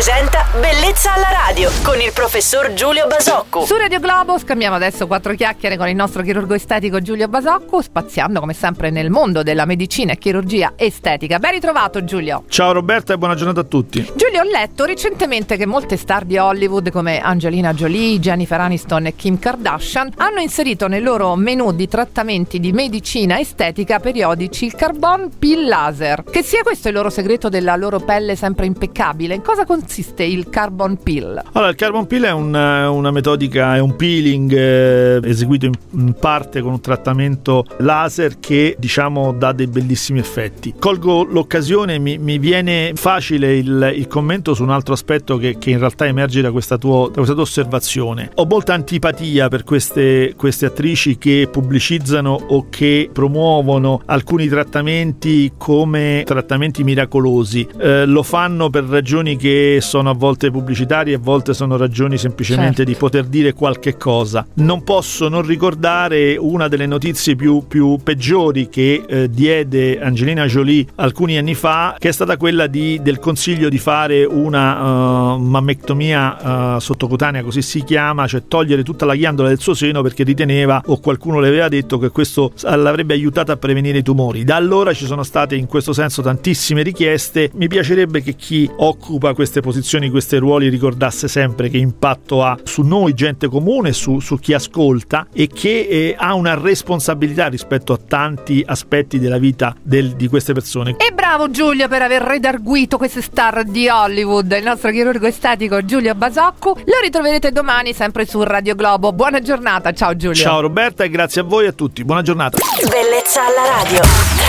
presenta Bellezza alla radio con il professor Giulio Basocco. Su Radio Globo scambiamo adesso quattro chiacchiere con il nostro chirurgo estetico Giulio Basocco, spaziando come sempre nel mondo della medicina e chirurgia estetica. Ben ritrovato Giulio. Ciao Roberta e buona giornata a tutti. Giulio, ho letto recentemente che molte star di Hollywood come Angelina Jolie, Jennifer Aniston e Kim Kardashian hanno inserito nel loro menù di trattamenti di medicina estetica periodici il carbon peel laser. Che sia questo il loro segreto della loro pelle sempre impeccabile? In cosa consiste il carbon peel? Allora, il carbon peel è un, una metodica, è un peeling eh, eseguito in, in, parte con un trattamento laser che diciamo dà dei bellissimi effetti. Colgo l'occasione, mi, mi viene facile il, il, commento su un altro aspetto che, che in realtà emerge da questa, tua, da questa tua osservazione. Ho molta antipatia per queste, queste attrici che pubblicizzano o che promuovono alcuni trattamenti come trattamenti miracolosi. Eh, lo fanno per ragioni che sono a volte pubblicitarie, a volte sono ragioni semplicemente certo. di poter dire qualche cosa. Non posso non ricordare una delle notizie più, più peggiori che eh, diede Angelina Jolie alcuni anni fa, che è stata quella di, del consiglio di fare una uh, mammectomia uh, sottocutanea, così si chiama, cioè togliere tutta la ghiandola del suo seno perché riteneva o qualcuno le aveva detto che questo l'avrebbe aiutata a prevenire i tumori. Da allora ci sono state in questo senso tantissime richieste. Mi piacerebbe che chi occupa queste posizioni, questi ruoli ricordasse sempre che impatto ha su noi, gente comune, su, su chi ascolta e che eh, ha una responsabilità rispetto a tanti aspetti della vita del, di queste persone. E bravo Giulio per aver redarguito queste star di Hollywood, il nostro chirurgo estetico Giulio Basocco. Lo ritroverete domani sempre su Radio Globo. Buona giornata, ciao Giulio. Ciao Roberta e grazie a voi e a tutti. Buona giornata. Bellezza alla radio.